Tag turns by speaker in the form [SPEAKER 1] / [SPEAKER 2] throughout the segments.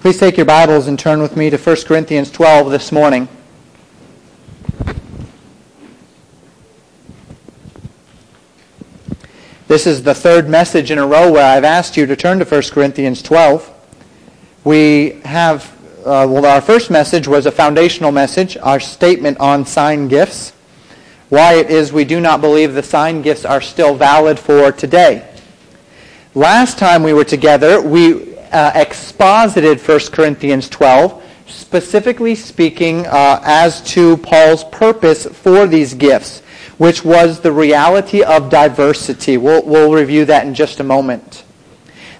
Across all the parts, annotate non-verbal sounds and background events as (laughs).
[SPEAKER 1] Please take your Bibles and turn with me to 1 Corinthians 12 this morning. This is the third message in a row where I've asked you to turn to 1 Corinthians 12. We have, uh, well, our first message was a foundational message, our statement on sign gifts, why it is we do not believe the sign gifts are still valid for today. Last time we were together, we uh, exposited 1 Corinthians 12, specifically speaking uh, as to Paul's purpose for these gifts which was the reality of diversity. We'll, we'll review that in just a moment.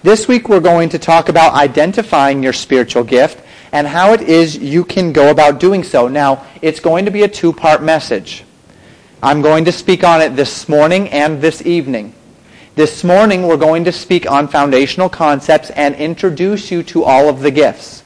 [SPEAKER 1] This week we're going to talk about identifying your spiritual gift and how it is you can go about doing so. Now, it's going to be a two-part message. I'm going to speak on it this morning and this evening. This morning we're going to speak on foundational concepts and introduce you to all of the gifts.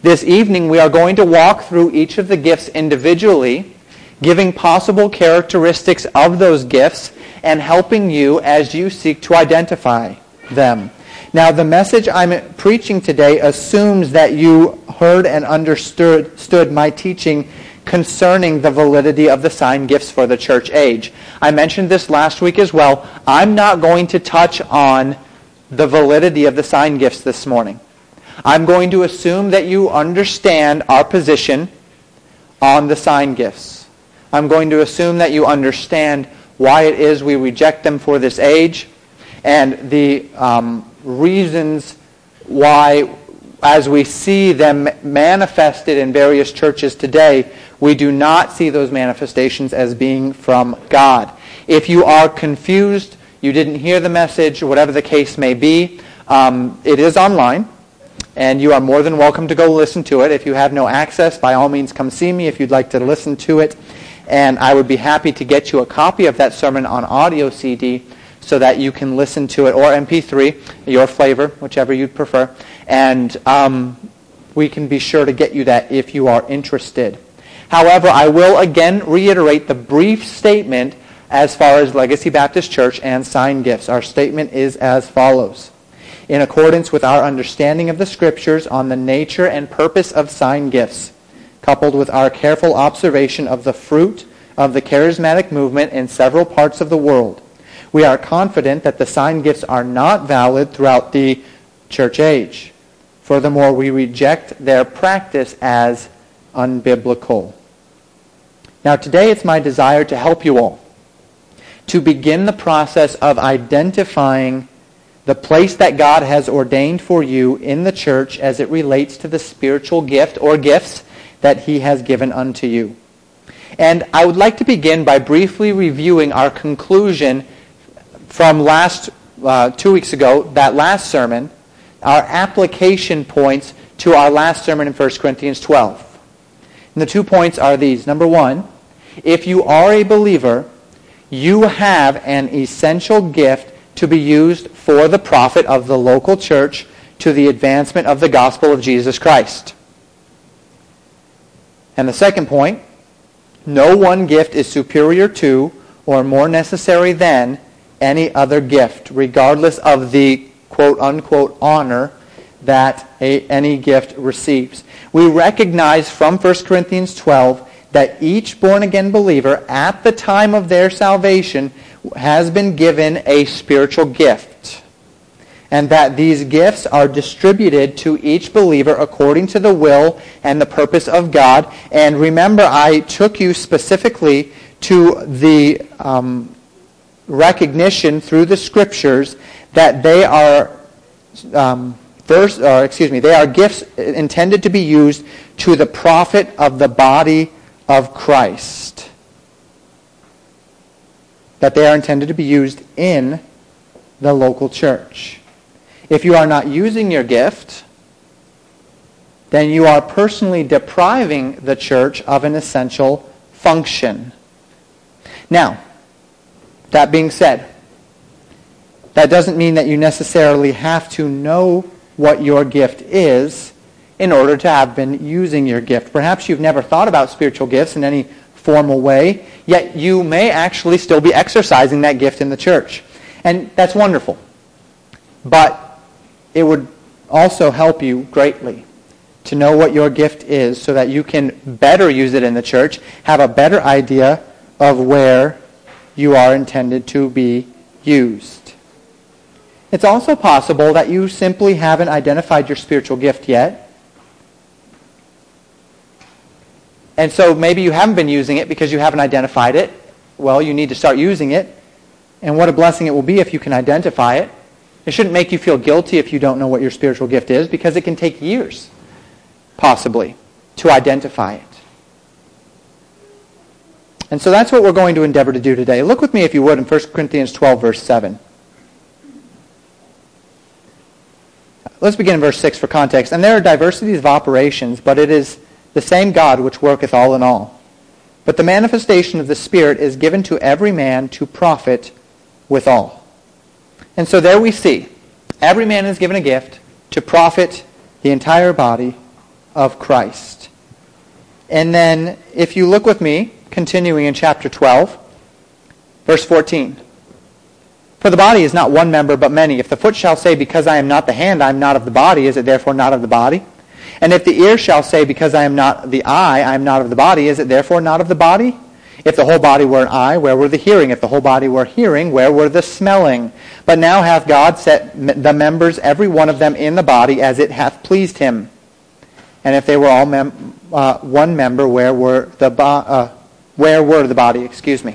[SPEAKER 1] This evening we are going to walk through each of the gifts individually giving possible characteristics of those gifts and helping you as you seek to identify them. Now, the message I'm preaching today assumes that you heard and understood my teaching concerning the validity of the sign gifts for the church age. I mentioned this last week as well. I'm not going to touch on the validity of the sign gifts this morning. I'm going to assume that you understand our position on the sign gifts. I'm going to assume that you understand why it is we reject them for this age and the um, reasons why, as we see them manifested in various churches today, we do not see those manifestations as being from God. If you are confused, you didn't hear the message, whatever the case may be, um, it is online. And you are more than welcome to go listen to it. If you have no access, by all means come see me if you'd like to listen to it. And I would be happy to get you a copy of that sermon on audio CD so that you can listen to it, or MP3, your flavor, whichever you'd prefer. And um, we can be sure to get you that if you are interested. However, I will again reiterate the brief statement as far as Legacy Baptist Church and sign gifts. Our statement is as follows. In accordance with our understanding of the Scriptures on the nature and purpose of sign gifts, coupled with our careful observation of the fruit of the charismatic movement in several parts of the world, we are confident that the sign gifts are not valid throughout the church age. Furthermore, we reject their practice as unbiblical. Now, today it's my desire to help you all to begin the process of identifying the place that God has ordained for you in the church as it relates to the spiritual gift or gifts that he has given unto you. And I would like to begin by briefly reviewing our conclusion from last uh, two weeks ago, that last sermon, our application points to our last sermon in 1 Corinthians 12. And the two points are these. Number one, if you are a believer, you have an essential gift to be used for the profit of the local church to the advancement of the gospel of Jesus Christ. And the second point, no one gift is superior to or more necessary than any other gift, regardless of the quote-unquote honor that a, any gift receives. We recognize from 1 Corinthians 12 that each born-again believer at the time of their salvation has been given a spiritual gift and that these gifts are distributed to each believer according to the will and the purpose of God. And remember, I took you specifically to the um, recognition through the scriptures that they are um, or uh, excuse me, they are gifts intended to be used to the profit of the body of Christ. That they are intended to be used in the local church. If you are not using your gift, then you are personally depriving the church of an essential function. Now, that being said, that doesn't mean that you necessarily have to know what your gift is in order to have been using your gift. Perhaps you've never thought about spiritual gifts in any formal way, yet you may actually still be exercising that gift in the church. And that's wonderful. But it would also help you greatly to know what your gift is so that you can better use it in the church, have a better idea of where you are intended to be used. It's also possible that you simply haven't identified your spiritual gift yet. And so maybe you haven't been using it because you haven't identified it. Well, you need to start using it. And what a blessing it will be if you can identify it. It shouldn't make you feel guilty if you don't know what your spiritual gift is because it can take years, possibly, to identify it. And so that's what we're going to endeavor to do today. Look with me, if you would, in 1 Corinthians 12, verse 7. Let's begin in verse 6 for context. And there are diversities of operations, but it is the same God which worketh all in all. But the manifestation of the Spirit is given to every man to profit withal. And so there we see every man is given a gift to profit the entire body of Christ. And then if you look with me, continuing in chapter 12, verse 14. For the body is not one member, but many. If the foot shall say, Because I am not the hand, I am not of the body, is it therefore not of the body? And if the ear shall say, Because I am not the eye, I am not of the body, is it therefore not of the body? If the whole body were an eye, where were the hearing? If the whole body were hearing, where were the smelling? But now hath God set the members, every one of them, in the body as it hath pleased him. And if they were all mem- uh, one member, where were the bo- uh, where were the body? Excuse me.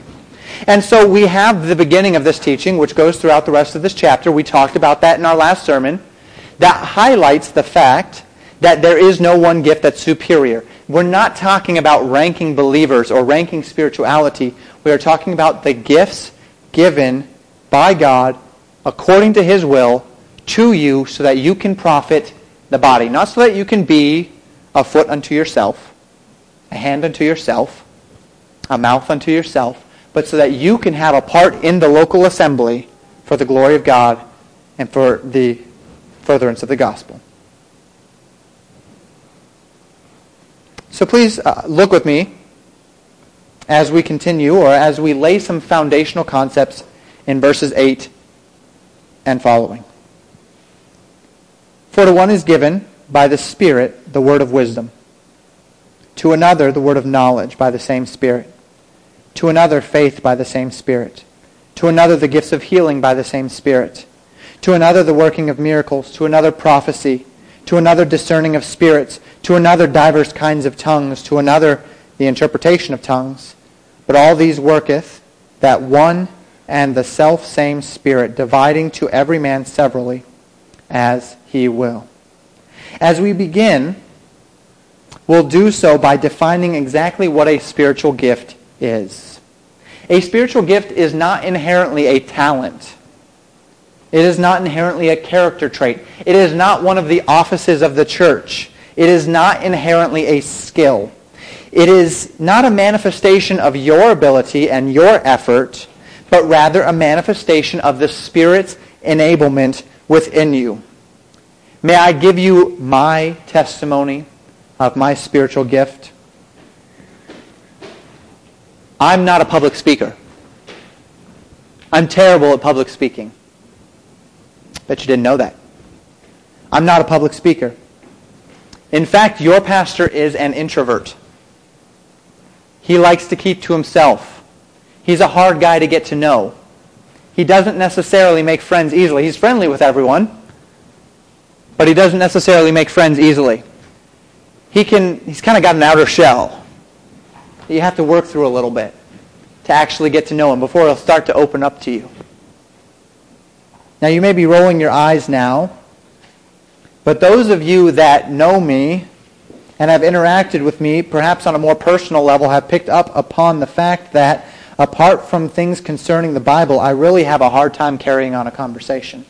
[SPEAKER 1] And so we have the beginning of this teaching, which goes throughout the rest of this chapter. We talked about that in our last sermon. That highlights the fact that there is no one gift that's superior. We're not talking about ranking believers or ranking spirituality. We are talking about the gifts given by God according to his will to you so that you can profit the body. Not so that you can be a foot unto yourself, a hand unto yourself, a mouth unto yourself, but so that you can have a part in the local assembly for the glory of God and for the furtherance of the gospel. So please uh, look with me as we continue or as we lay some foundational concepts in verses 8 and following. For to one is given by the Spirit the word of wisdom, to another the word of knowledge by the same Spirit, to another faith by the same Spirit, to another the gifts of healing by the same Spirit, to another the working of miracles, to another prophecy, to another discerning of spirits, to another divers kinds of tongues, to another the interpretation of tongues. But all these worketh that one and the self same Spirit, dividing to every man severally as he will. As we begin, we'll do so by defining exactly what a spiritual gift is. A spiritual gift is not inherently a talent. It is not inherently a character trait. It is not one of the offices of the church. It is not inherently a skill. It is not a manifestation of your ability and your effort, but rather a manifestation of the Spirit's enablement within you. May I give you my testimony of my spiritual gift? I'm not a public speaker. I'm terrible at public speaking. Bet you didn't know that. I'm not a public speaker. In fact, your pastor is an introvert. He likes to keep to himself. He's a hard guy to get to know. He doesn't necessarily make friends easily. He's friendly with everyone, but he doesn't necessarily make friends easily. He can, he's kind of got an outer shell that you have to work through a little bit to actually get to know him before he'll start to open up to you. Now, you may be rolling your eyes now, but those of you that know me and have interacted with me, perhaps on a more personal level, have picked up upon the fact that apart from things concerning the Bible, I really have a hard time carrying on a conversation.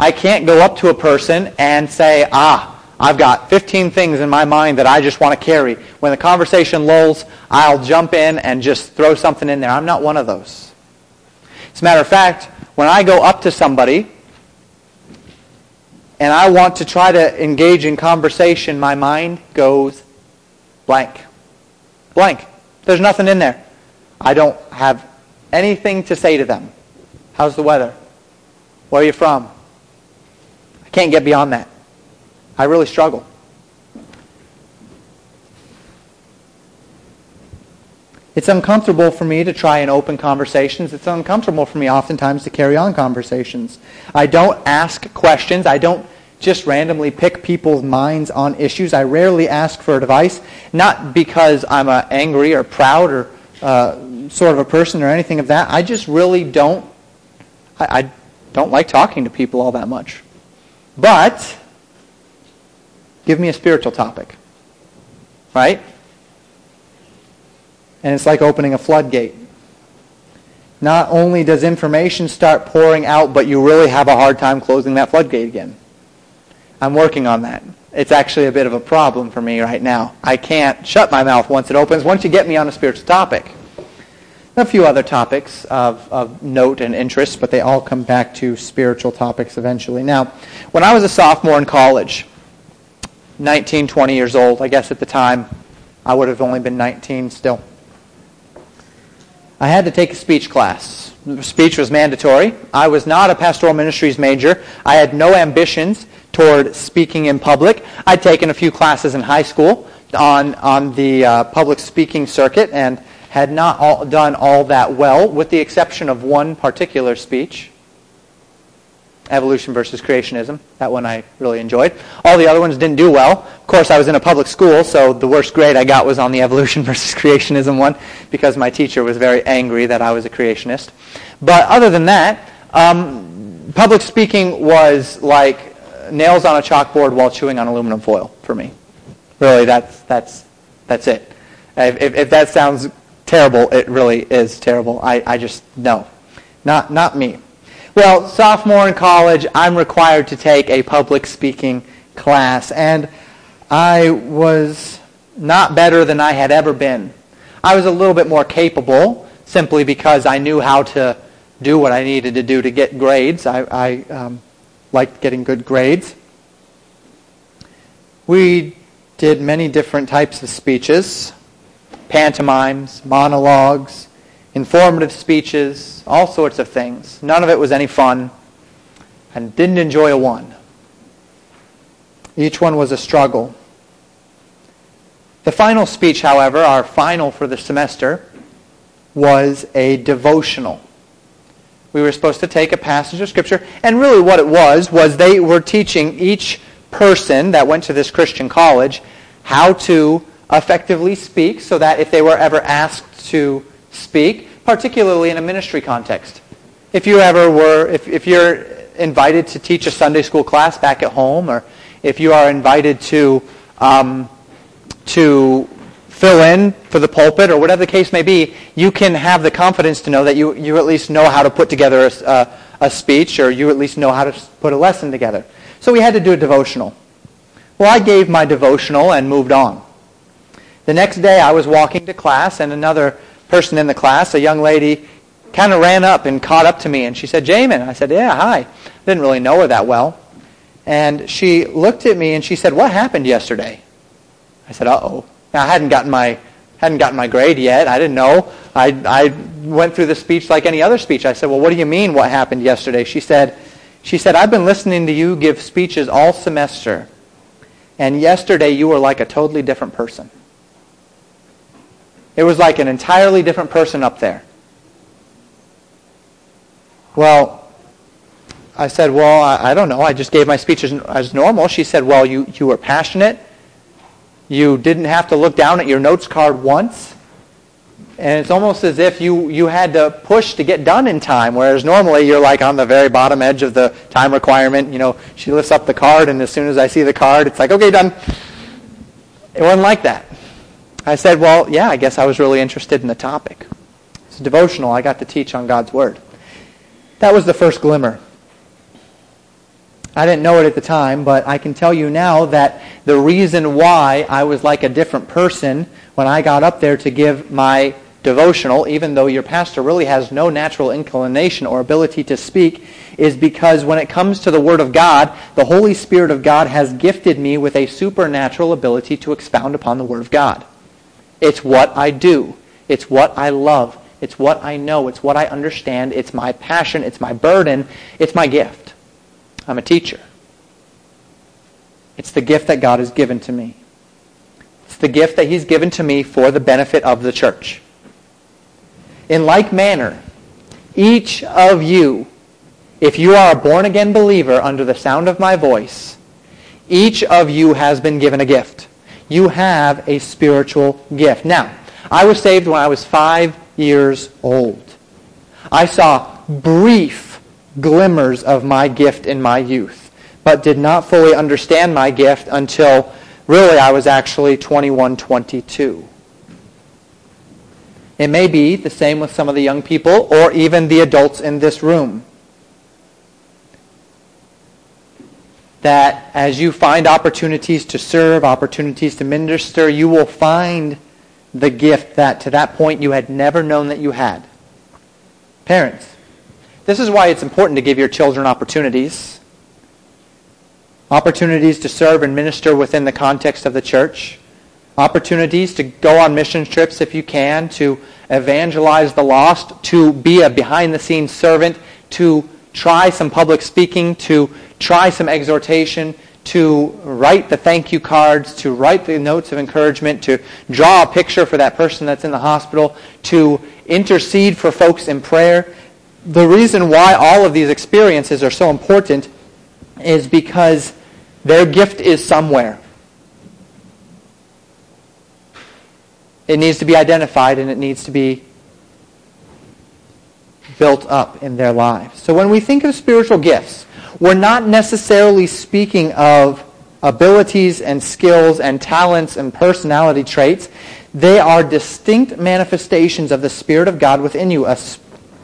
[SPEAKER 1] I can't go up to a person and say, ah, I've got 15 things in my mind that I just want to carry. When the conversation lulls, I'll jump in and just throw something in there. I'm not one of those. As a matter of fact, when I go up to somebody and I want to try to engage in conversation, my mind goes blank. Blank. There's nothing in there. I don't have anything to say to them. How's the weather? Where are you from? I can't get beyond that. I really struggle. It's uncomfortable for me to try and open conversations. It's uncomfortable for me oftentimes to carry on conversations. I don't ask questions. I don't just randomly pick people's minds on issues. I rarely ask for advice, not because I'm uh, angry or proud or uh, sort of a person or anything of that. I just really don't. I, I don't like talking to people all that much. But give me a spiritual topic, right? And it's like opening a floodgate. Not only does information start pouring out, but you really have a hard time closing that floodgate again. I'm working on that. It's actually a bit of a problem for me right now. I can't shut my mouth once it opens, once you get me on a spiritual topic. A few other topics of, of note and interest, but they all come back to spiritual topics eventually. Now, when I was a sophomore in college, 19, 20 years old, I guess at the time, I would have only been 19 still. I had to take a speech class. Speech was mandatory. I was not a pastoral ministries major. I had no ambitions toward speaking in public. I'd taken a few classes in high school on, on the uh, public speaking circuit and had not all, done all that well, with the exception of one particular speech, Evolution versus Creationism. That one I really enjoyed. All the other ones didn't do well. Of course, I was in a public school, so the worst grade I got was on the Evolution (laughs) versus Creationism one because my teacher was very angry that I was a creationist. But other than that, um, public speaking was like nails on a chalkboard while chewing on aluminum foil for me. Really, that's, that's, that's it. If, if, if that sounds terrible, it really is terrible. I, I just, no. Not, not me. Well, sophomore in college, I'm required to take a public speaking class, and I was not better than I had ever been. I was a little bit more capable simply because I knew how to do what I needed to do to get grades. I, I um, liked getting good grades. We did many different types of speeches pantomimes, monologues, informative speeches, all sorts of things. None of it was any fun, and didn't enjoy a one. Each one was a struggle. The final speech, however, our final for the semester, was a devotional. We were supposed to take a passage of Scripture, and really what it was, was they were teaching each person that went to this Christian college how to effectively speak so that if they were ever asked to speak, particularly in a ministry context, if you ever were, if, if you're invited to teach a Sunday school class back at home, or if you are invited to, um, to fill in for the pulpit or whatever the case may be, you can have the confidence to know that you, you at least know how to put together a, a, a speech or you at least know how to put a lesson together. So we had to do a devotional. Well, I gave my devotional and moved on. The next day I was walking to class and another person in the class, a young lady, kind of ran up and caught up to me and she said, Jamin. I said, yeah, hi. Didn't really know her that well. And she looked at me and she said, what happened yesterday? I said, uh-oh. Now, I hadn't gotten my hadn't gotten my grade yet. I didn't know. I, I went through the speech like any other speech. I said, well, what do you mean what happened yesterday? She said, she said, I've been listening to you give speeches all semester. And yesterday you were like a totally different person. It was like an entirely different person up there. Well, I said, well, I, I don't know. I just gave my speech as, as normal. She said, well, you, you were passionate you didn't have to look down at your notes card once. And it's almost as if you, you had to push to get done in time, whereas normally you're like on the very bottom edge of the time requirement. You know, she lifts up the card, and as soon as I see the card, it's like, okay, done. It wasn't like that. I said, well, yeah, I guess I was really interested in the topic. It's devotional. I got to teach on God's Word. That was the first glimmer. I didn't know it at the time, but I can tell you now that the reason why I was like a different person when I got up there to give my devotional, even though your pastor really has no natural inclination or ability to speak, is because when it comes to the Word of God, the Holy Spirit of God has gifted me with a supernatural ability to expound upon the Word of God. It's what I do. It's what I love. It's what I know. It's what I understand. It's my passion. It's my burden. It's my gift. I'm a teacher. It's the gift that God has given to me. It's the gift that he's given to me for the benefit of the church. In like manner, each of you, if you are a born-again believer under the sound of my voice, each of you has been given a gift. You have a spiritual gift. Now, I was saved when I was five years old. I saw brief glimmers of my gift in my youth, but did not fully understand my gift until really I was actually 21, 22. It may be the same with some of the young people or even the adults in this room. That as you find opportunities to serve, opportunities to minister, you will find the gift that to that point you had never known that you had. Parents, this is why it's important to give your children opportunities. Opportunities to serve and minister within the context of the church opportunities to go on mission trips if you can, to evangelize the lost, to be a behind-the-scenes servant, to try some public speaking, to try some exhortation, to write the thank you cards, to write the notes of encouragement, to draw a picture for that person that's in the hospital, to intercede for folks in prayer. The reason why all of these experiences are so important is because their gift is somewhere. It needs to be identified and it needs to be built up in their lives. So when we think of spiritual gifts, we're not necessarily speaking of abilities and skills and talents and personality traits. They are distinct manifestations of the Spirit of God within you, a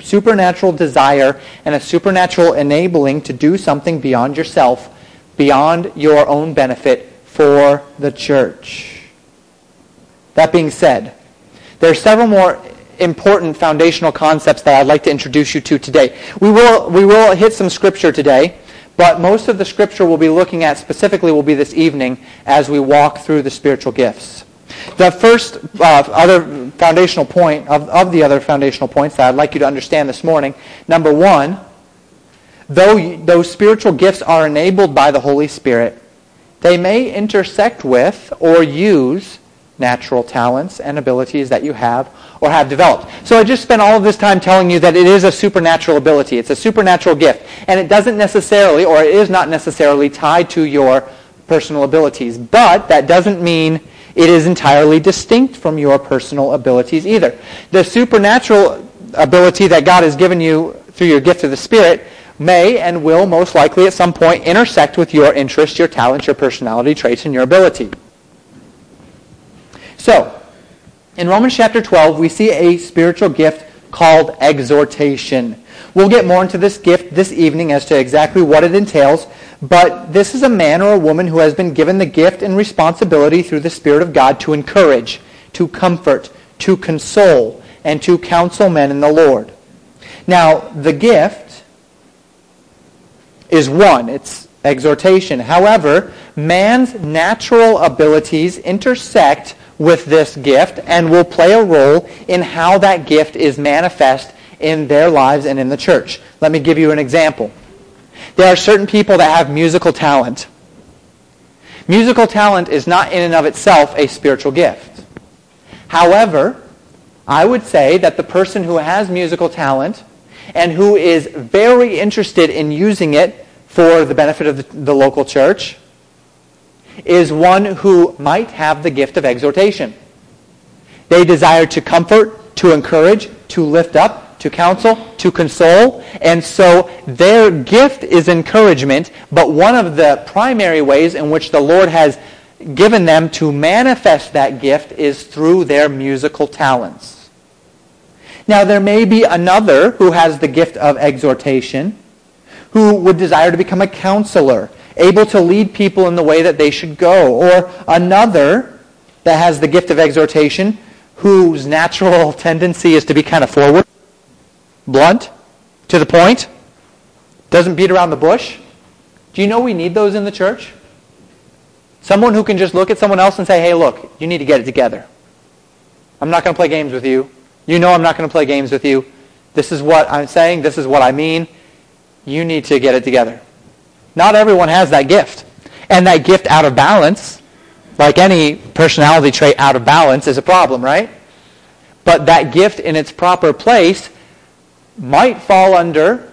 [SPEAKER 1] supernatural desire and a supernatural enabling to do something beyond yourself, beyond your own benefit for the church. That being said, there are several more important foundational concepts that I'd like to introduce you to today. We will, we will hit some scripture today, but most of the scripture we'll be looking at specifically will be this evening as we walk through the spiritual gifts. The first uh, other foundational point of, of the other foundational points that I'd like you to understand this morning, number one, though those spiritual gifts are enabled by the Holy Spirit, they may intersect with or use natural talents and abilities that you have or have developed. So I just spent all of this time telling you that it is a supernatural ability. It's a supernatural gift. And it doesn't necessarily, or it is not necessarily tied to your personal abilities. But that doesn't mean it is entirely distinct from your personal abilities either. The supernatural ability that God has given you through your gift of the Spirit may and will most likely at some point intersect with your interests, your talents, your personality traits, and your ability. So, in Romans chapter 12, we see a spiritual gift called exhortation. We'll get more into this gift this evening as to exactly what it entails, but this is a man or a woman who has been given the gift and responsibility through the Spirit of God to encourage, to comfort, to console, and to counsel men in the Lord. Now, the gift is one. It's exhortation. However, man's natural abilities intersect with this gift and will play a role in how that gift is manifest in their lives and in the church. Let me give you an example. There are certain people that have musical talent. Musical talent is not in and of itself a spiritual gift. However, I would say that the person who has musical talent and who is very interested in using it for the benefit of the, the local church is one who might have the gift of exhortation. They desire to comfort, to encourage, to lift up, to counsel, to console. And so their gift is encouragement, but one of the primary ways in which the Lord has given them to manifest that gift is through their musical talents. Now there may be another who has the gift of exhortation, who would desire to become a counselor able to lead people in the way that they should go. Or another that has the gift of exhortation, whose natural (laughs) tendency is to be kind of forward, blunt, to the point, doesn't beat around the bush. Do you know we need those in the church? Someone who can just look at someone else and say, hey, look, you need to get it together. I'm not going to play games with you. You know I'm not going to play games with you. This is what I'm saying. This is what I mean. You need to get it together. Not everyone has that gift. And that gift out of balance, like any personality trait out of balance, is a problem, right? But that gift in its proper place might fall under,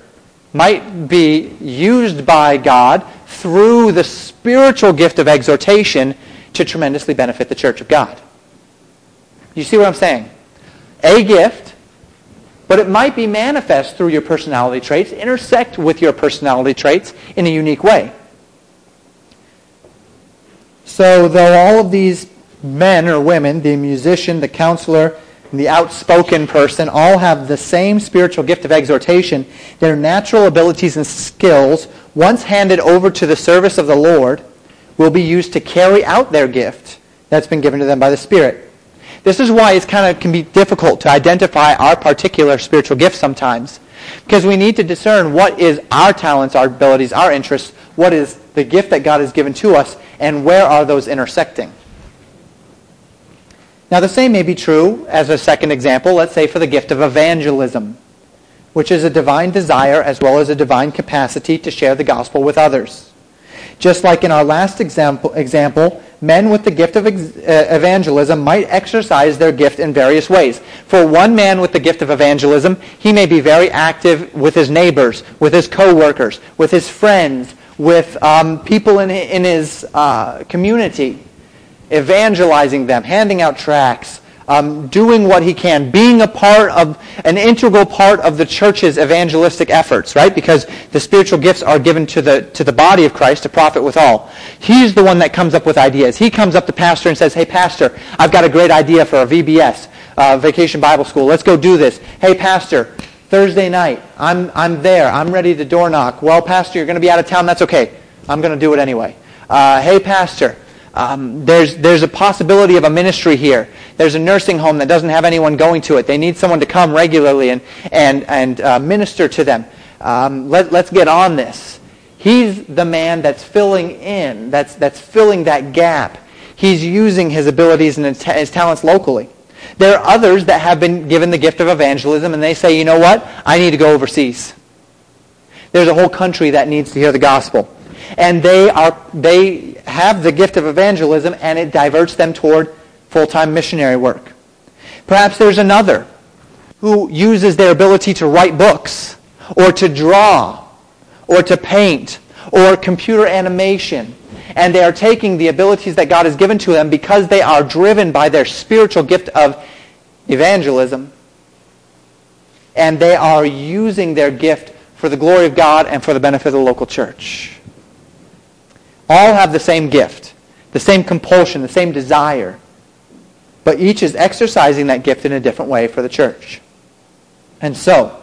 [SPEAKER 1] might be used by God through the spiritual gift of exhortation to tremendously benefit the church of God. You see what I'm saying? A gift, but it might be manifest through your personality traits, intersect with your personality traits in a unique way. So though all of these men or women, the musician, the counselor, the outspoken person, all have the same spiritual gift of exhortation, their natural abilities and skills, once handed over to the service of the Lord, will be used to carry out their gift that's been given to them by the Spirit. This is why it kind of can be difficult to identify our particular spiritual gift sometimes. Because we need to discern what is our talents, our abilities, our interests, what is the gift that God has given to us, and where are those intersecting. Now, the same may be true as a second example, let's say for the gift of evangelism, which is a divine desire as well as a divine capacity to share the gospel with others. Just like in our last example, example men with the gift of uh, evangelism might exercise their gift in various ways. For one man with the gift of evangelism, he may be very active with his neighbors, with his coworkers, with his friends, with um, people in, in his uh, community evangelizing them, handing out tracts, um, doing what he can, being a part of, an integral part of the church's evangelistic efforts, right? Because the spiritual gifts are given to the, to the body of Christ to profit with all. He's the one that comes up with ideas. He comes up to pastor and says, hey, pastor, I've got a great idea for a VBS, uh, Vacation Bible School. Let's go do this. Hey, pastor, Thursday night, I'm, I'm there. I'm ready to door knock. Well, pastor, you're going to be out of town. That's okay. I'm going to do it anyway. Uh, hey, pastor, um, there's, there's a possibility of a ministry here. There's a nursing home that doesn't have anyone going to it. They need someone to come regularly and, and, and uh, minister to them. Um, let, let's get on this. He's the man that's filling in, that's, that's filling that gap. He's using his abilities and his, talents locally. There are others that have been given the gift of evangelism and they say, you know what? I need to go overseas. There's a whole country that needs to hear the gospel. And they, are, they have the gift of evangelism and it diverts them toward full-time missionary work. Perhaps there's another who uses their ability to write books or to draw or to paint or computer animation. And they are taking the abilities that God has given to them because they are driven by their spiritual gift of evangelism. And they are using their gift for the glory of God and for the benefit of the local church all have the same gift, the same compulsion, the same desire. But each is exercising that gift in a different way for the church. And so,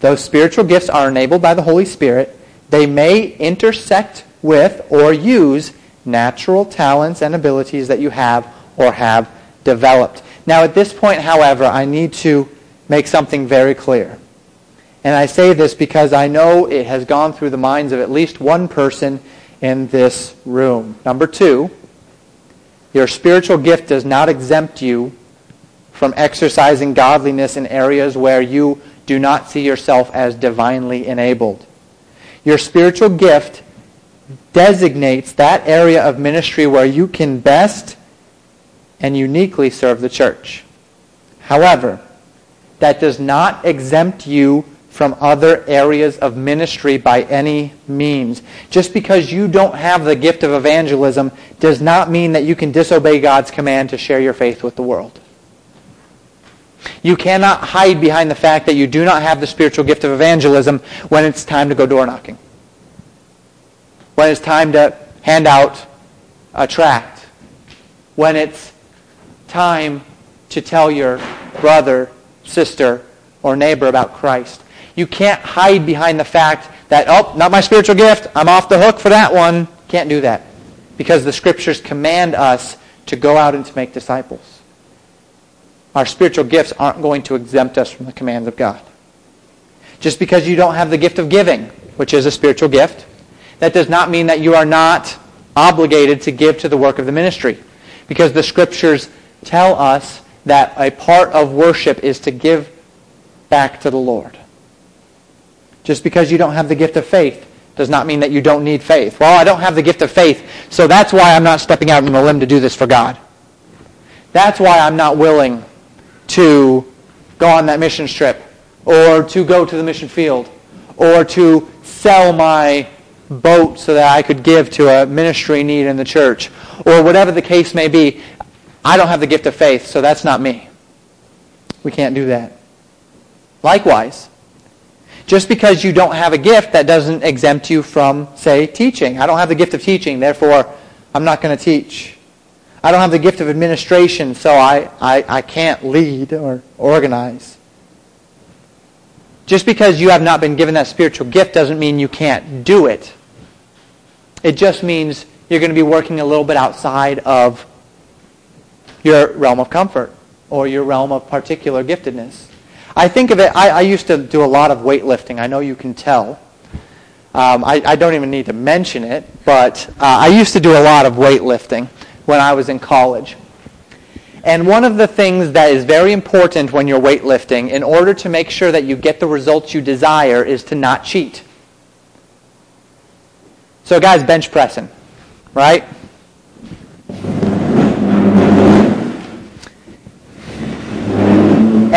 [SPEAKER 1] those spiritual gifts are enabled by the Holy Spirit. They may intersect with or use natural talents and abilities that you have or have developed. Now, at this point, however, I need to make something very clear. And I say this because I know it has gone through the minds of at least one person in this room. Number two, your spiritual gift does not exempt you from exercising godliness in areas where you do not see yourself as divinely enabled. Your spiritual gift designates that area of ministry where you can best and uniquely serve the church. However, that does not exempt you from other areas of ministry by any means. Just because you don't have the gift of evangelism does not mean that you can disobey God's command to share your faith with the world. You cannot hide behind the fact that you do not have the spiritual gift of evangelism when it's time to go door knocking. When it's time to hand out a tract. When it's time to tell your brother, sister, or neighbor about Christ. You can't hide behind the fact that, oh, not my spiritual gift. I'm off the hook for that one. Can't do that. Because the scriptures command us to go out and to make disciples. Our spiritual gifts aren't going to exempt us from the commands of God. Just because you don't have the gift of giving, which is a spiritual gift, that does not mean that you are not obligated to give to the work of the ministry. Because the scriptures tell us that a part of worship is to give back to the Lord. Just because you don't have the gift of faith does not mean that you don't need faith. Well, I don't have the gift of faith, so that's why I'm not stepping out on a limb to do this for God. That's why I'm not willing to go on that mission trip or to go to the mission field or to sell my boat so that I could give to a ministry need in the church or whatever the case may be. I don't have the gift of faith, so that's not me. We can't do that. Likewise, just because you don't have a gift, that doesn't exempt you from, say, teaching. I don't have the gift of teaching, therefore I'm not going to teach. I don't have the gift of administration, so I, I, I can't lead or organize. Just because you have not been given that spiritual gift doesn't mean you can't do it. It just means you're going to be working a little bit outside of your realm of comfort or your realm of particular giftedness. I think of it, I, I used to do a lot of weightlifting. I know you can tell. Um, I, I, don't even need to mention it, but uh, I used to do a lot of weightlifting when I was in college. And one of the things that is very important when you're weightlifting, in order to make sure that you get the results you desire, is to not cheat. So, guys, bench pressing, right?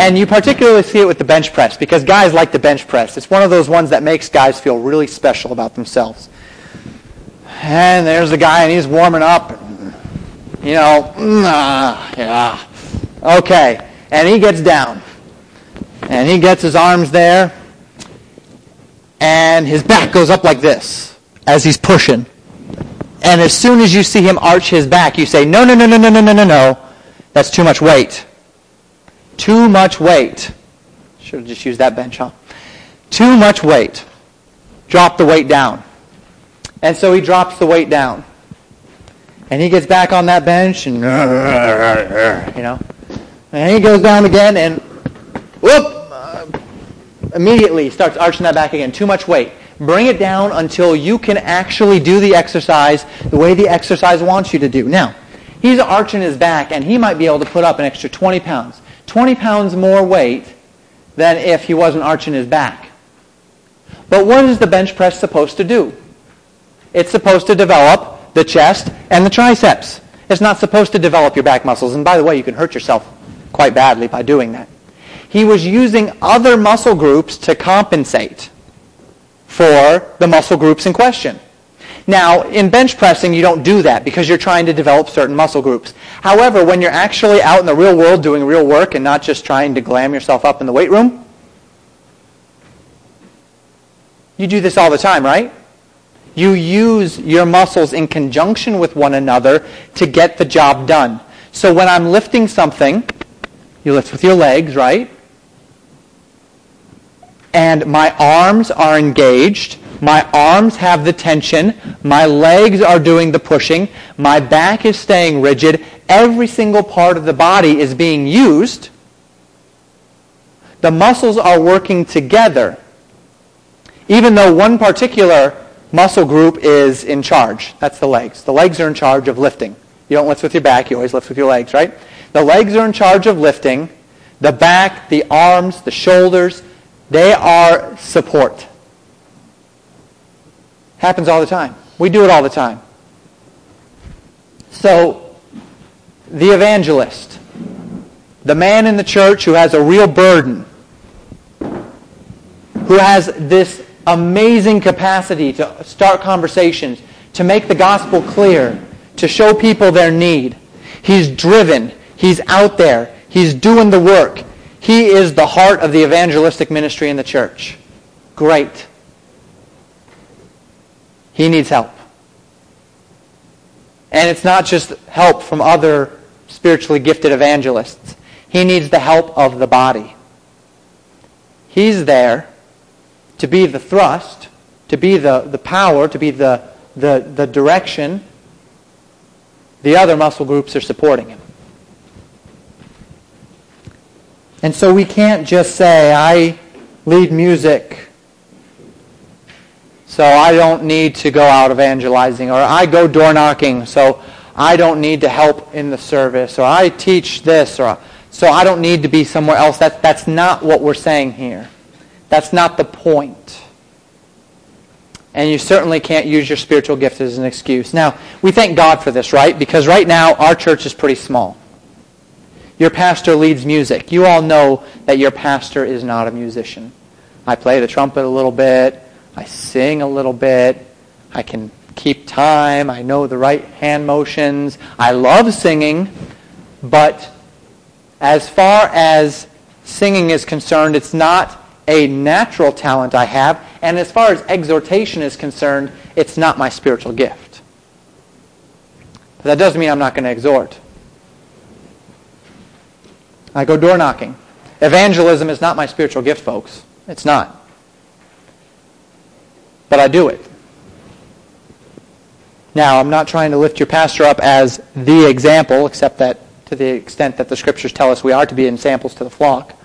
[SPEAKER 1] And you particularly see it with the bench press because guys like the bench press. It's one of those ones that makes guys feel really special about themselves. And there's the guy and he's warming up. You know, ah, yeah. Okay. And he gets down. And he gets his arms there. And his back goes up like this as he's pushing. And as soon as you see him arch his back, you say, no, no, no, no, no, no, no, no, no. That's too much weight. Too much weight. Should have just used that bench, huh? Too much weight. Drop the weight down. And so he drops the weight down. And he gets back on that bench and, (laughs) you know. And he goes down again and, whoop, uh, immediately starts arching that back again. Too much weight. Bring it down until you can actually do the exercise the way the exercise wants you to do. Now, he's arching his back and he might be able to put up an extra 20 pounds. 20 pounds more weight than if he wasn't arching his back. But what is the bench press supposed to do? It's supposed to develop the chest and the triceps. It's not supposed to develop your back muscles. And by the way, you can hurt yourself quite badly by doing that. He was using other muscle groups to compensate for the muscle groups in question. Now, in bench pressing, you don't do that because you're trying to develop certain muscle groups. However, when you're actually out in the real world doing real work and not just trying to glam yourself up in the weight room, you do this all the time, right? You use your muscles in conjunction with one another to get the job done. So when I'm lifting something, you lift with your legs, right? And my arms are engaged my arms have the tension. My legs are doing the pushing. My back is staying rigid. Every single part of the body is being used. The muscles are working together. Even though one particular muscle group is in charge. That's the legs. The legs are in charge of lifting. You don't lift with your back. You always lift with your legs, right? The legs are in charge of lifting. The back, the arms, the shoulders, they are support. Happens all the time. We do it all the time. So, the evangelist, the man in the church who has a real burden, who has this amazing capacity to start conversations, to make the gospel clear, to show people their need. He's driven. He's out there. He's doing the work. He is the heart of the evangelistic ministry in the church. Great. He needs help. And it's not just help from other spiritually gifted evangelists. He needs the help of the body. He's there to be the thrust, to be the, the power, to be the, the, the direction. The other muscle groups are supporting him. And so we can't just say, I lead music so I don't need to go out evangelizing, or I go door knocking, so I don't need to help in the service, or I teach this, or so I don't need to be somewhere else. That, that's not what we're saying here. That's not the point. And you certainly can't use your spiritual gift as an excuse. Now, we thank God for this, right? Because right now, our church is pretty small. your pastor leads music. You all know that your pastor is not a musician. I play the trumpet a little bit. I sing a little bit. I can keep time. I know the right hand motions. I love singing. But as far as singing is concerned, it's not a natural talent I have. And as far as exhortation is concerned, it's not my spiritual gift. But that doesn't mean I'm not going to exhort. I go door knocking. Evangelism is not my spiritual gift, folks. It's not. But I do it. Now, I'm not trying to lift your pastor up as the example, except that to the extent that the scriptures tell us we are to be examples to the flock.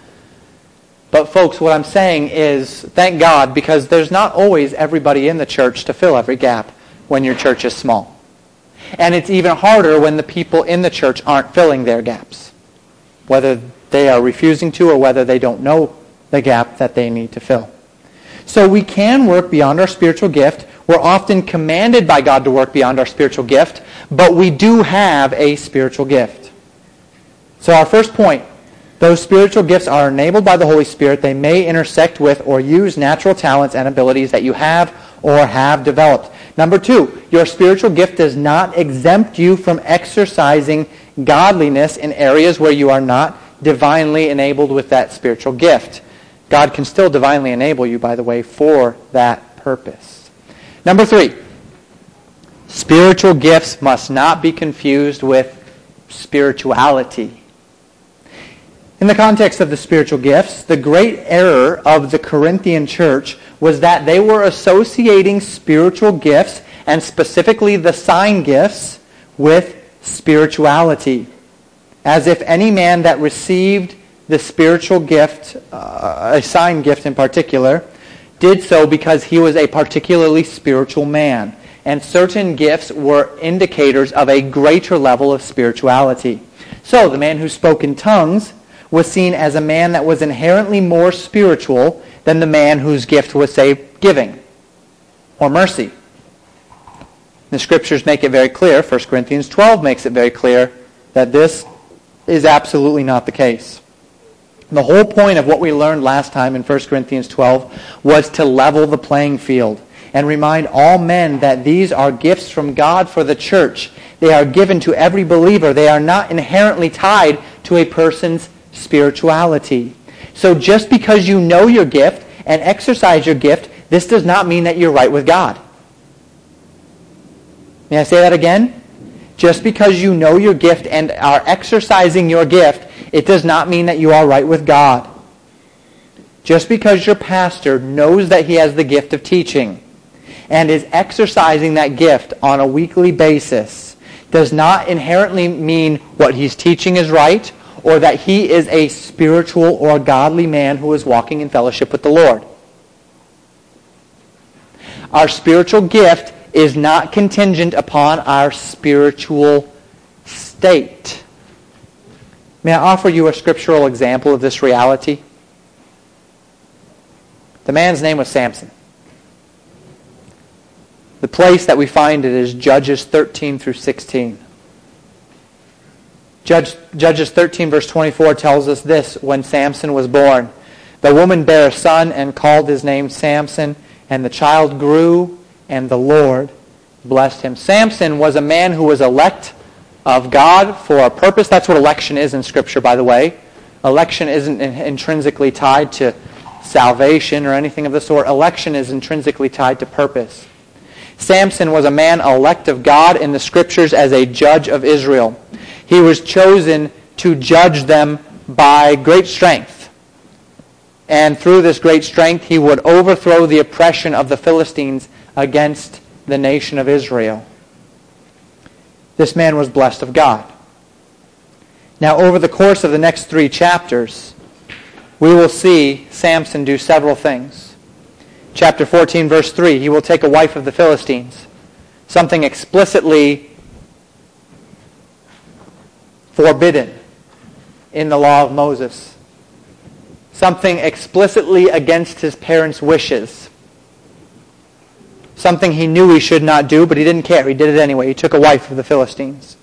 [SPEAKER 1] But folks, what I'm saying is, thank God, because there's not always everybody in the church to fill every gap when your church is small. And it's even harder when the people in the church aren't filling their gaps, whether they are refusing to or whether they don't know the gap that they need to fill. So we can work beyond our spiritual gift. We're often commanded by God to work beyond our spiritual gift, but we do have a spiritual gift. So our first point, those spiritual gifts are enabled by the Holy Spirit. They may intersect with or use natural talents and abilities that you have or have developed. Number two, your spiritual gift does not exempt you from exercising godliness in areas where you are not divinely enabled with that spiritual gift. God can still divinely enable you, by the way, for that purpose. Number three, spiritual gifts must not be confused with spirituality. In the context of the spiritual gifts, the great error of the Corinthian church was that they were associating spiritual gifts, and specifically the sign gifts, with spirituality. As if any man that received the spiritual gift, uh, a sign gift in particular, did so because he was a particularly spiritual man. And certain gifts were indicators of a greater level of spirituality. So the man who spoke in tongues was seen as a man that was inherently more spiritual than the man whose gift was, say, giving or mercy. The scriptures make it very clear, 1 Corinthians 12 makes it very clear, that this is absolutely not the case. The whole point of what we learned last time in 1 Corinthians 12 was to level the playing field and remind all men that these are gifts from God for the church. They are given to every believer. They are not inherently tied to a person's spirituality. So just because you know your gift and exercise your gift, this does not mean that you're right with God. May I say that again? Just because you know your gift and are exercising your gift, it does not mean that you are right with God. Just because your pastor knows that he has the gift of teaching and is exercising that gift on a weekly basis does not inherently mean what he's teaching is right or that he is a spiritual or godly man who is walking in fellowship with the Lord. Our spiritual gift is not contingent upon our spiritual state. May I offer you a scriptural example of this reality? The man's name was Samson. The place that we find it is Judges 13 through 16. Judge, Judges 13, verse 24 tells us this when Samson was born. The woman bare a son and called his name Samson, and the child grew, and the Lord blessed him. Samson was a man who was elect of God for a purpose. That's what election is in Scripture, by the way. Election isn't intrinsically tied to salvation or anything of the sort. Election is intrinsically tied to purpose. Samson was a man elect of God in the Scriptures as a judge of Israel. He was chosen to judge them by great strength. And through this great strength, he would overthrow the oppression of the Philistines against the nation of Israel. This man was blessed of God. Now, over the course of the next three chapters, we will see Samson do several things. Chapter 14, verse 3, he will take a wife of the Philistines, something explicitly forbidden in the law of Moses. Something explicitly against his parents' wishes. Something he knew he should not do, but he didn't care. He did it anyway. He took a wife of the Philistines.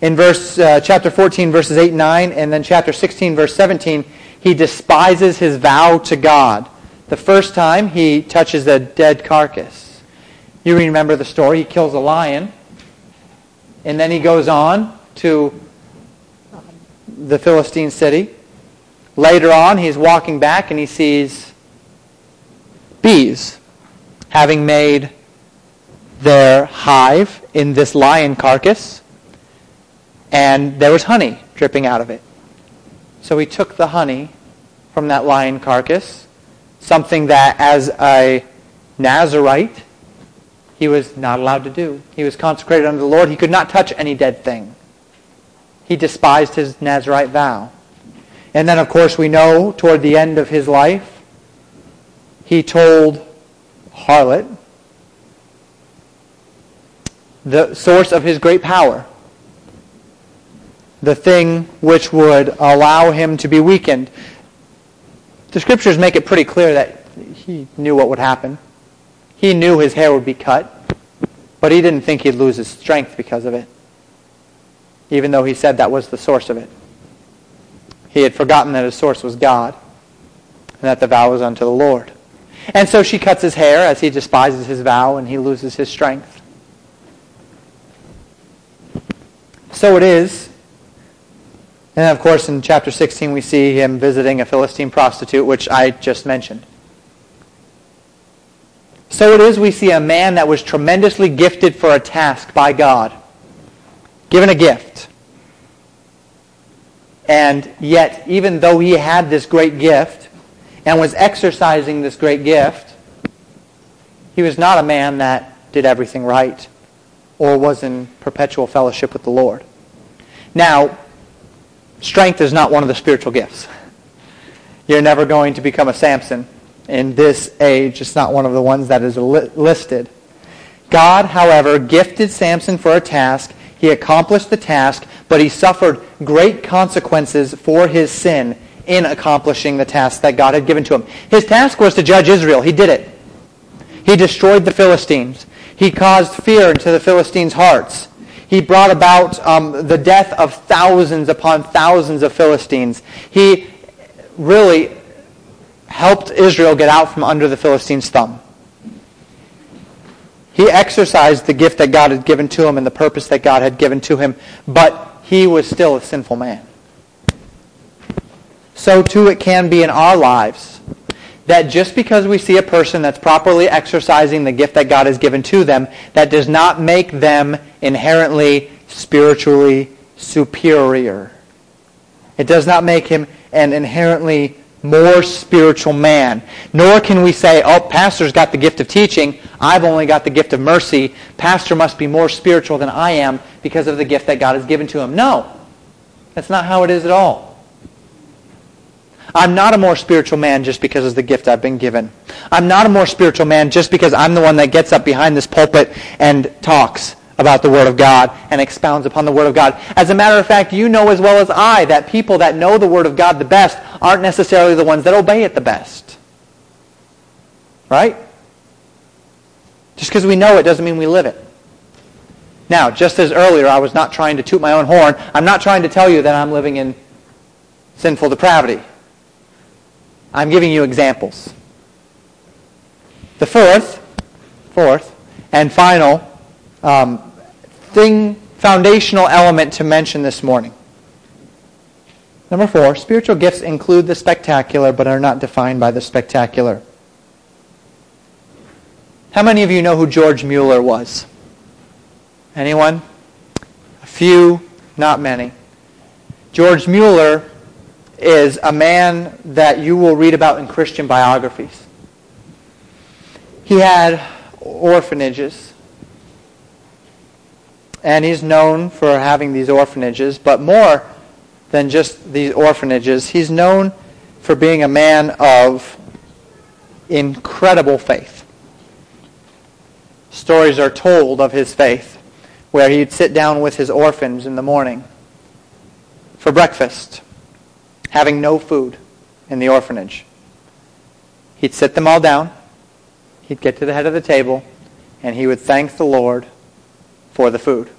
[SPEAKER 1] In verse, uh, chapter 14, verses 8 and 9, and then chapter 16, verse 17, he despises his vow to God. The first time he touches a dead carcass. You remember the story. He kills a lion, and then he goes on to the Philistine city. Later on, he's walking back and he sees bees having made their hive in this lion carcass, and there was honey dripping out of it. So he took the honey from that lion carcass, something that as a Nazarite he was not allowed to do. He was consecrated unto the Lord. He could not touch any dead thing. He despised his Nazarite vow. And then, of course, we know toward the end of his life, he told harlot the source of his great power, the thing which would allow him to be weakened. The scriptures make it pretty clear that he knew what would happen. He knew his hair would be cut, but he didn't think he'd lose his strength because of it, even though he said that was the source of it. He had forgotten that his source was God and that the vow was unto the Lord. And so she cuts his hair as he despises his vow and he loses his strength. So it is. And of course, in chapter 16, we see him visiting a Philistine prostitute, which I just mentioned. So it is we see a man that was tremendously gifted for a task by God, given a gift. And yet, even though he had this great gift and was exercising this great gift, he was not a man that did everything right or was in perpetual fellowship with the Lord. Now, strength is not one of the spiritual gifts. You're never going to become a Samson in this age. It's not one of the ones that is li- listed. God, however, gifted Samson for a task. He accomplished the task, but he suffered great consequences for his sin in accomplishing the task that God had given to him. His task was to judge Israel. He did it. He destroyed the Philistines. He caused fear into the Philistines' hearts. He brought about um, the death of thousands upon thousands of Philistines. He really helped Israel get out from under the Philistines' thumb. He exercised the gift that God had given to him and the purpose that God had given to him, but he was still a sinful man. So too it can be in our lives that just because we see a person that's properly exercising the gift that God has given to them, that does not make them inherently spiritually superior. It does not make him an inherently more spiritual man. Nor can we say, oh, pastor's got the gift of teaching. I've only got the gift of mercy. Pastor must be more spiritual than I am because of the gift that God has given to him. No. That's not how it is at all. I'm not a more spiritual man just because of the gift I've been given. I'm not a more spiritual man just because I'm the one that gets up behind this pulpit and talks about the Word of God and expounds upon the Word of God. As a matter of fact, you know as well as I that people that know the Word of God the best aren't necessarily the ones that obey it the best. Right? Just because we know it doesn't mean we live it. Now, just as earlier I was not trying to toot my own horn, I'm not trying to tell you that I'm living in sinful depravity. I'm giving you examples. The fourth, fourth, and final um, thing, foundational element to mention this morning. Number four, spiritual gifts include the spectacular but are not defined by the spectacular. How many of you know who George Mueller was? Anyone? A few, not many. George Mueller is a man that you will read about in Christian biographies. He had orphanages and he's known for having these orphanages, but more than just these orphanages, he's known for being a man of incredible faith. Stories are told of his faith, where he'd sit down with his orphans in the morning for breakfast, having no food in the orphanage. He'd sit them all down, he'd get to the head of the table, and he would thank the Lord for the food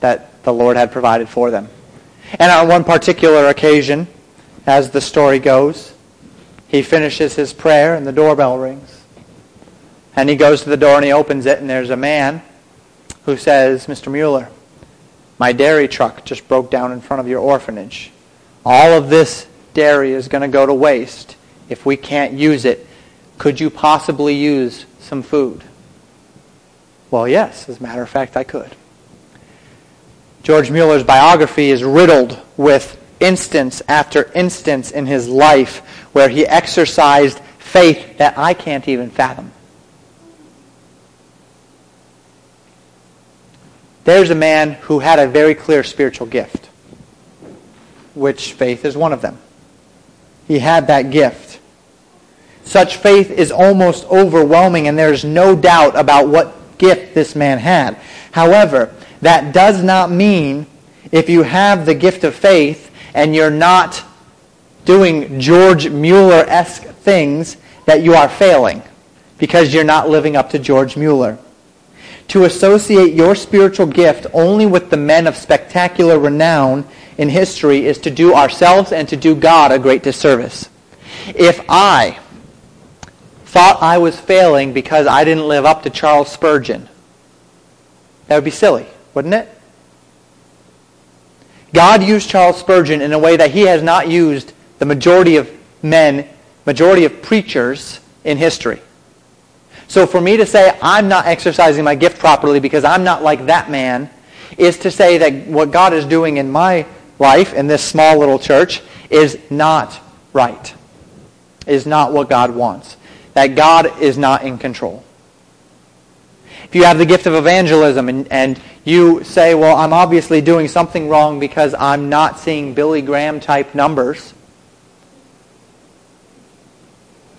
[SPEAKER 1] that the Lord had provided for them. And on one particular occasion, as the story goes, he finishes his prayer and the doorbell rings. And he goes to the door and he opens it and there's a man who says, Mr. Mueller, my dairy truck just broke down in front of your orphanage. All of this dairy is going to go to waste if we can't use it. Could you possibly use some food? Well, yes, as a matter of fact, I could. George Mueller's biography is riddled with instance after instance in his life where he exercised faith that I can't even fathom. There's a man who had a very clear spiritual gift, which faith is one of them. He had that gift. Such faith is almost overwhelming, and there's no doubt about what gift this man had. However, that does not mean if you have the gift of faith and you're not doing George Mueller-esque things that you are failing because you're not living up to George Mueller. To associate your spiritual gift only with the men of spectacular renown in history is to do ourselves and to do God a great disservice. If I thought I was failing because I didn't live up to Charles Spurgeon, that would be silly wouldn't it? God used Charles Spurgeon in a way that he has not used the majority of men, majority of preachers in history. So for me to say I'm not exercising my gift properly because I'm not like that man is to say that what God is doing in my life in this small little church is not right. Is not what God wants. That God is not in control. If you have the gift of evangelism and, and you say, well, I'm obviously doing something wrong because I'm not seeing Billy Graham type numbers,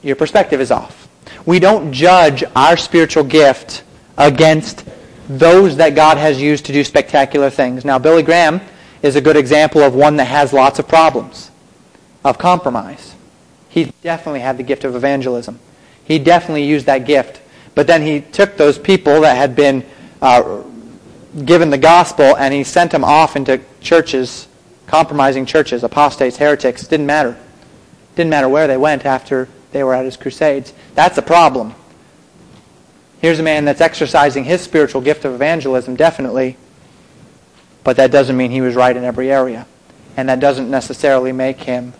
[SPEAKER 1] your perspective is off. We don't judge our spiritual gift against those that God has used to do spectacular things. Now, Billy Graham is a good example of one that has lots of problems, of compromise. He definitely had the gift of evangelism. He definitely used that gift. But then he took those people that had been uh, given the gospel and he sent them off into churches, compromising churches, apostates, heretics. Didn't matter. Didn't matter where they went after they were at his crusades. That's a problem. Here's a man that's exercising his spiritual gift of evangelism, definitely, but that doesn't mean he was right in every area. And that doesn't necessarily make him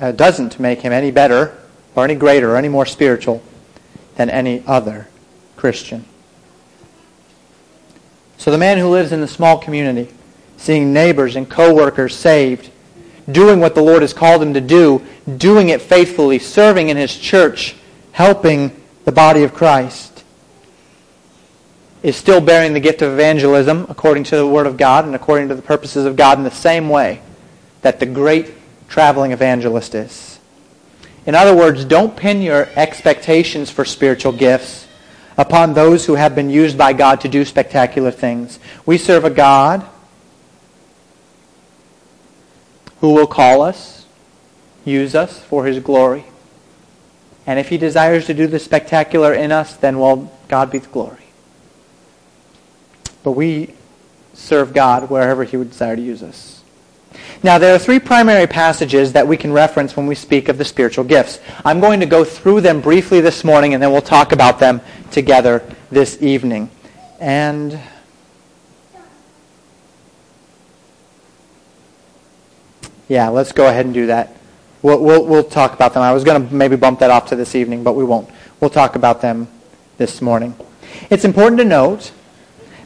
[SPEAKER 1] uh, doesn't make him any better or any greater or any more spiritual than any other Christian. So the man who lives in the small community, seeing neighbors and coworkers saved, doing what the Lord has called him to do, doing it faithfully, serving in his church, helping the body of Christ, is still bearing the gift of evangelism according to the Word of God and according to the purposes of God in the same way that the great traveling evangelist is. In other words, don't pin your expectations for spiritual gifts upon those who have been used by God to do spectacular things. We serve a God who will call us, use us for his glory. And if he desires to do the spectacular in us, then, well, God be the glory. But we serve God wherever he would desire to use us. Now, there are three primary passages that we can reference when we speak of the spiritual gifts. I'm going to go through them briefly this morning, and then we'll talk about them together this evening. And yeah, let's go ahead and do that. We'll, we'll, we'll talk about them. I was going to maybe bump that off to this evening, but we won't. We'll talk about them this morning. It's important to note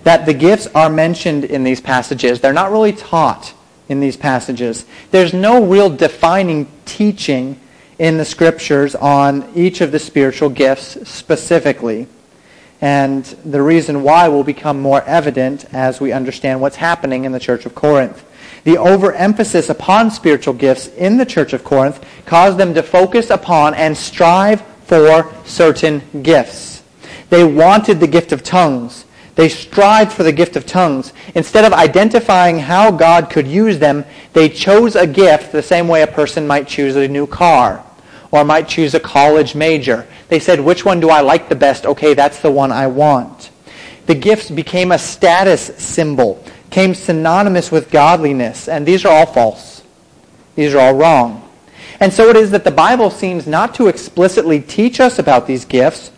[SPEAKER 1] that the gifts are mentioned in these passages. They're not really taught in these passages. There's no real defining teaching in the scriptures on each of the spiritual gifts specifically. And the reason why will become more evident as we understand what's happening in the church of Corinth. The overemphasis upon spiritual gifts in the church of Corinth caused them to focus upon and strive for certain gifts. They wanted the gift of tongues. They strived for the gift of tongues. Instead of identifying how God could use them, they chose a gift the same way a person might choose a new car or might choose a college major. They said, which one do I like the best? Okay, that's the one I want. The gifts became a status symbol, came synonymous with godliness, and these are all false. These are all wrong. And so it is that the Bible seems not to explicitly teach us about these gifts,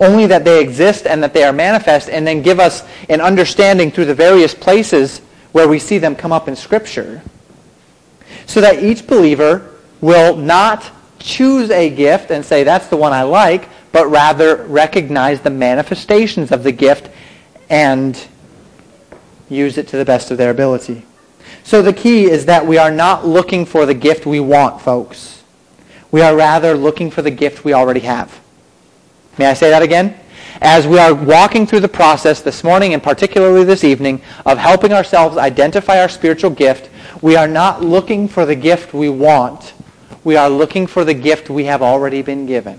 [SPEAKER 1] only that they exist and that they are manifest, and then give us an understanding through the various places where we see them come up in Scripture. So that each believer will not choose a gift and say, that's the one I like, but rather recognize the manifestations of the gift and use it to the best of their ability. So the key is that we are not looking for the gift we want, folks. We are rather looking for the gift we already have. May I say that again? As we are walking through the process this morning and particularly this evening of helping ourselves identify our spiritual gift, we are not looking for the gift we want. We are looking for the gift we have already been given.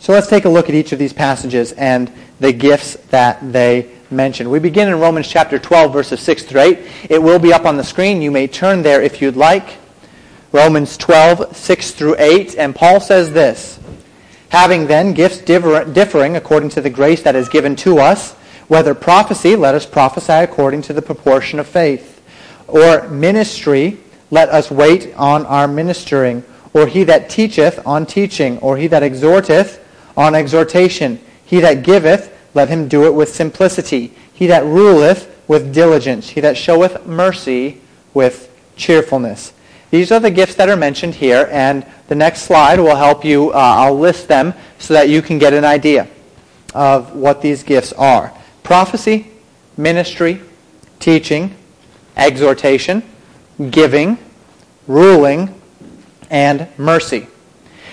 [SPEAKER 1] So let's take a look at each of these passages and the gifts that they mention. We begin in Romans chapter 12, verses 6 through 8. It will be up on the screen. You may turn there if you'd like. Romans 12, 6 through 8. And Paul says this, Having then gifts differing according to the grace that is given to us, whether prophecy, let us prophesy according to the proportion of faith. Or ministry, let us wait on our ministering. Or he that teacheth on teaching. Or he that exhorteth on exhortation. He that giveth, let him do it with simplicity. He that ruleth with diligence. He that showeth mercy with cheerfulness. These are the gifts that are mentioned here, and the next slide will help you. Uh, I'll list them so that you can get an idea of what these gifts are. Prophecy, ministry, teaching, exhortation, giving, ruling, and mercy.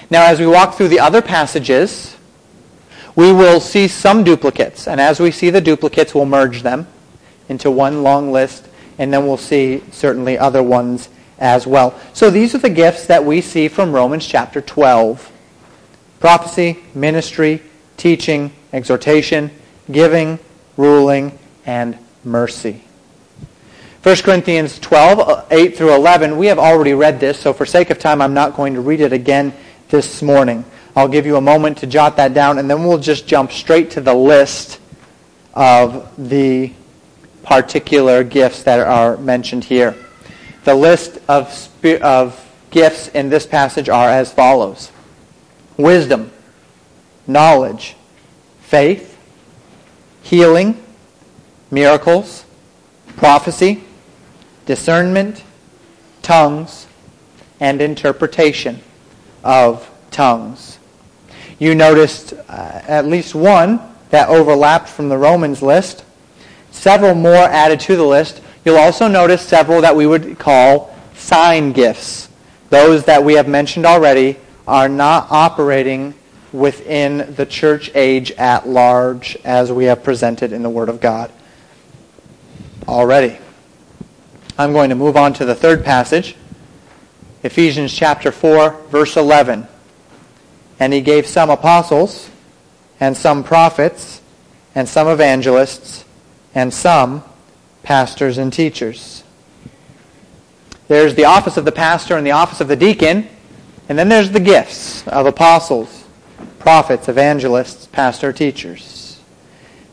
[SPEAKER 1] Now, as we walk through the other passages, we will see some duplicates. And as we see the duplicates, we'll merge them into one long list, and then we'll see certainly other ones as well. So these are the gifts that we see from Romans chapter 12. Prophecy, ministry, teaching, exhortation, giving, ruling, and mercy. 1 Corinthians 12, uh, 8 through 11, we have already read this, so for sake of time, I'm not going to read it again this morning. I'll give you a moment to jot that down, and then we'll just jump straight to the list of the particular gifts that are mentioned here. The list of, of gifts in this passage are as follows. Wisdom, knowledge, faith, healing, miracles, prophecy, discernment, tongues, and interpretation of tongues you noticed uh, at least one that overlapped from the Romans list, several more added to the list. You'll also notice several that we would call sign gifts. Those that we have mentioned already are not operating within the church age at large as we have presented in the Word of God already. I'm going to move on to the third passage, Ephesians chapter 4, verse 11. And he gave some apostles, and some prophets, and some evangelists, and some pastors and teachers. There's the office of the pastor and the office of the deacon, and then there's the gifts of apostles, prophets, evangelists, pastor, teachers.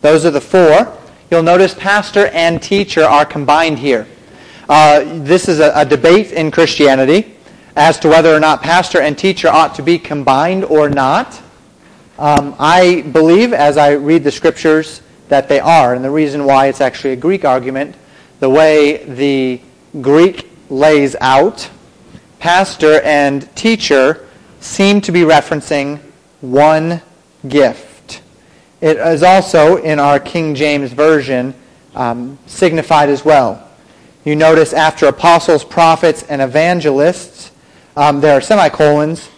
[SPEAKER 1] Those are the four. You'll notice pastor and teacher are combined here. Uh, this is a, a debate in Christianity as to whether or not pastor and teacher ought to be combined or not. Um, I believe, as I read the scriptures, that they are. And the reason why it's actually a Greek argument, the way the Greek lays out, pastor and teacher seem to be referencing one gift. It is also, in our King James Version, um, signified as well. You notice after apostles, prophets, and evangelists, um, there are semicolons,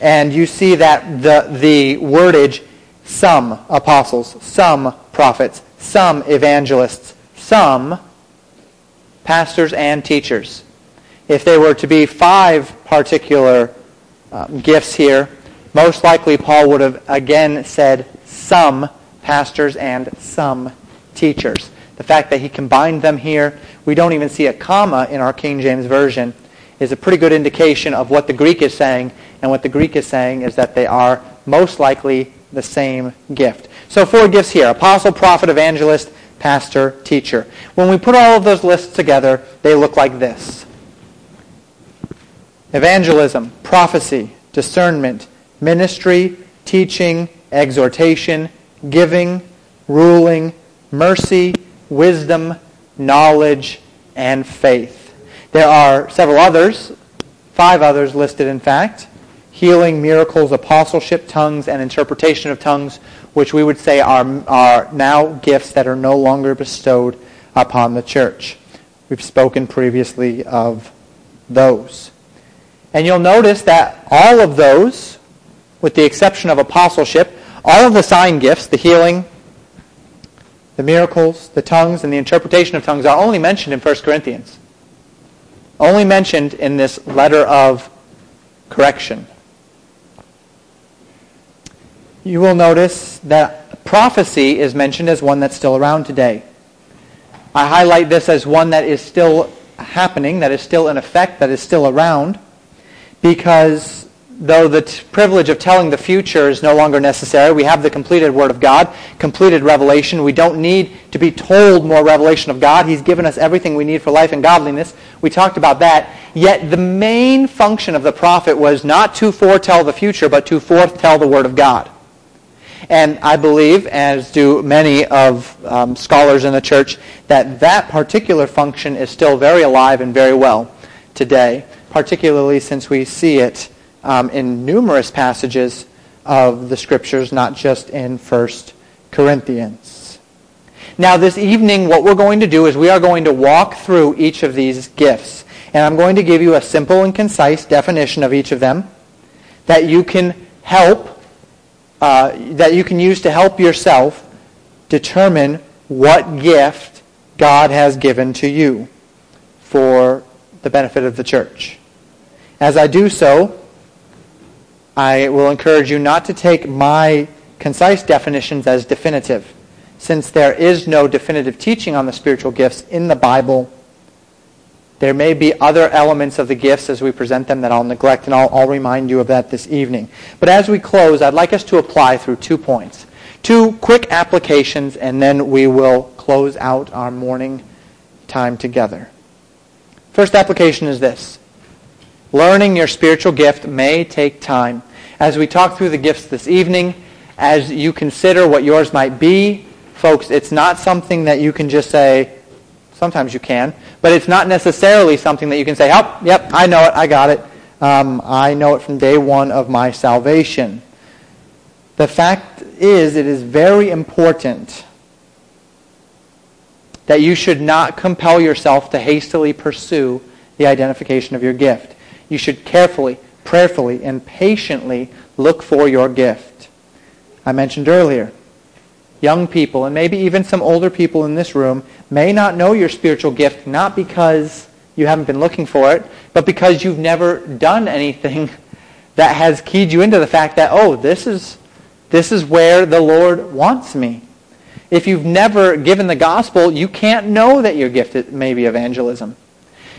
[SPEAKER 1] and you see that the, the wordage, some apostles, some prophets, some evangelists, some pastors and teachers. If there were to be five particular um, gifts here, most likely Paul would have again said some pastors and some teachers. The fact that he combined them here, we don't even see a comma in our King James Version is a pretty good indication of what the Greek is saying. And what the Greek is saying is that they are most likely the same gift. So four gifts here. Apostle, prophet, evangelist, pastor, teacher. When we put all of those lists together, they look like this. Evangelism, prophecy, discernment, ministry, teaching, exhortation, giving, ruling, mercy, wisdom, knowledge, and faith. There are several others, five others listed in fact, healing, miracles, apostleship, tongues, and interpretation of tongues, which we would say are, are now gifts that are no longer bestowed upon the church. We've spoken previously of those. And you'll notice that all of those, with the exception of apostleship, all of the sign gifts, the healing, the miracles, the tongues, and the interpretation of tongues are only mentioned in 1 Corinthians. Only mentioned in this letter of correction. You will notice that prophecy is mentioned as one that's still around today. I highlight this as one that is still happening, that is still in effect, that is still around, because though the t- privilege of telling the future is no longer necessary, we have the completed Word of God, completed revelation. We don't need to be told more revelation of God. He's given us everything we need for life and godliness. We talked about that. Yet the main function of the prophet was not to foretell the future, but to foretell the Word of God. And I believe, as do many of um, scholars in the church, that that particular function is still very alive and very well today, particularly since we see it um, in numerous passages of the Scriptures, not just in 1 Corinthians. Now, this evening, what we're going to do is we are going to walk through each of these gifts. And I'm going to give you a simple and concise definition of each of them that you can help, uh, that you can use to help yourself determine what gift God has given to you for the benefit of the church. As I do so, I will encourage you not to take my concise definitions as definitive, since there is no definitive teaching on the spiritual gifts in the Bible. There may be other elements of the gifts as we present them that I'll neglect, and I'll, I'll remind you of that this evening. But as we close, I'd like us to apply through two points. Two quick applications, and then we will close out our morning time together. First application is this. Learning your spiritual gift may take time. As we talk through the gifts this evening, as you consider what yours might be, folks, it's not something that you can just say, sometimes you can, but it's not necessarily something that you can say, oh, yep, I know it, I got it. Um, I know it from day one of my salvation. The fact is, it is very important that you should not compel yourself to hastily pursue the identification of your gift. You should carefully, prayerfully, and patiently look for your gift. I mentioned earlier, young people, and maybe even some older people in this room, may not know your spiritual gift not because you haven't been looking for it, but because you've never done anything (laughs) that has keyed you into the fact that, oh, this is, this is where the Lord wants me. If you've never given the gospel, you can't know that your gift may be evangelism.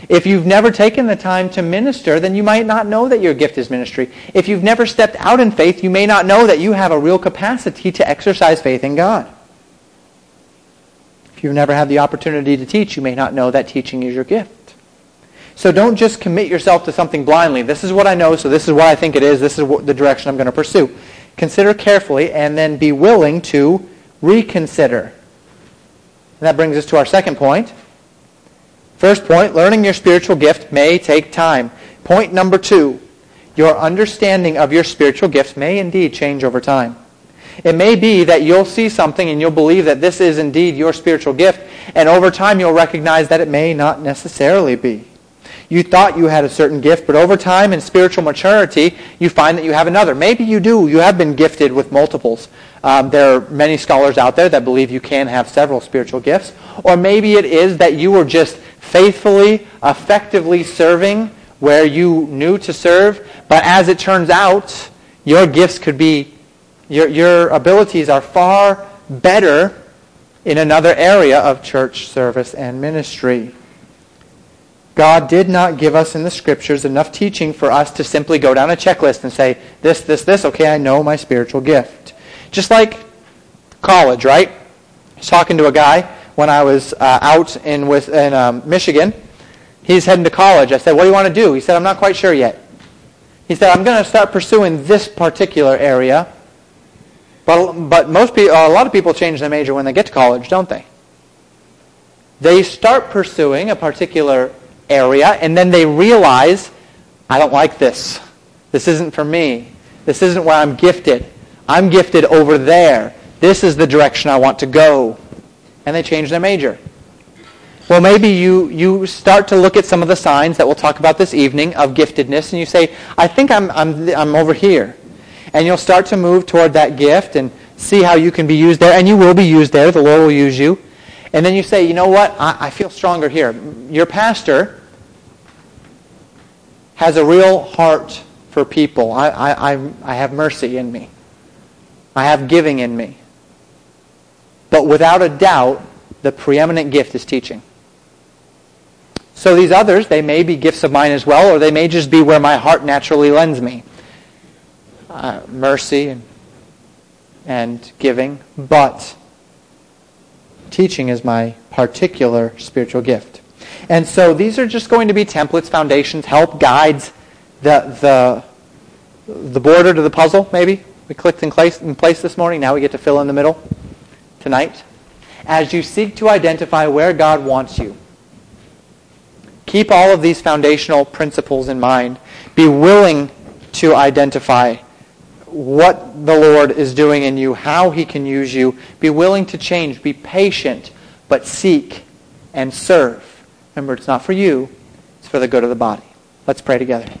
[SPEAKER 1] If you've never taken the time to minister, then you might not know that your gift is ministry. If you've never stepped out in faith, you may not know that you have a real capacity to exercise faith in God. If you've never had the opportunity to teach, you may not know that teaching is your gift. So don't just commit yourself to something blindly. This is what I know, so this is what I think it is. This is the direction I'm going to pursue. Consider carefully and then be willing to reconsider. And that brings us to our second point. First point, learning your spiritual gift may take time. Point number two, your understanding of your spiritual gift may indeed change over time. It may be that you'll see something and you'll believe that this is indeed your spiritual gift, and over time you'll recognize that it may not necessarily be. You thought you had a certain gift, but over time in spiritual maturity, you find that you have another. Maybe you do. You have been gifted with multiples. Um, there are many scholars out there that believe you can have several spiritual gifts. Or maybe it is that you were just faithfully, effectively serving where you knew to serve, but as it turns out, your gifts could be, your, your abilities are far better in another area of church service and ministry. God did not give us in the scriptures enough teaching for us to simply go down a checklist and say, this, this, this, okay, I know my spiritual gift. Just like college, right? I was talking to a guy when I was uh, out in, with, in um, Michigan. He's heading to college. I said, what do you want to do? He said, I'm not quite sure yet. He said, I'm going to start pursuing this particular area. But, but most people, a lot of people change their major when they get to college, don't they? They start pursuing a particular area, and then they realize, I don't like this. This isn't for me. This isn't where I'm gifted. I'm gifted over there. This is the direction I want to go. And they change their major. Well, maybe you, you start to look at some of the signs that we'll talk about this evening of giftedness, and you say, I think I'm, I'm, I'm over here. And you'll start to move toward that gift and see how you can be used there. And you will be used there. The Lord will use you. And then you say, you know what? I, I feel stronger here. Your pastor has a real heart for people. I, I, I, I have mercy in me. I have giving in me. But without a doubt, the preeminent gift is teaching. So these others, they may be gifts of mine as well, or they may just be where my heart naturally lends me. Uh, mercy and, and giving. But teaching is my particular spiritual gift. And so these are just going to be templates, foundations, help, guides, the, the, the border to the puzzle, maybe. We clicked in place, in place this morning. Now we get to fill in the middle tonight. As you seek to identify where God wants you, keep all of these foundational principles in mind. Be willing to identify what the Lord is doing in you, how he can use you. Be willing to change. Be patient, but seek and serve. Remember, it's not for you. It's for the good of the body. Let's pray together.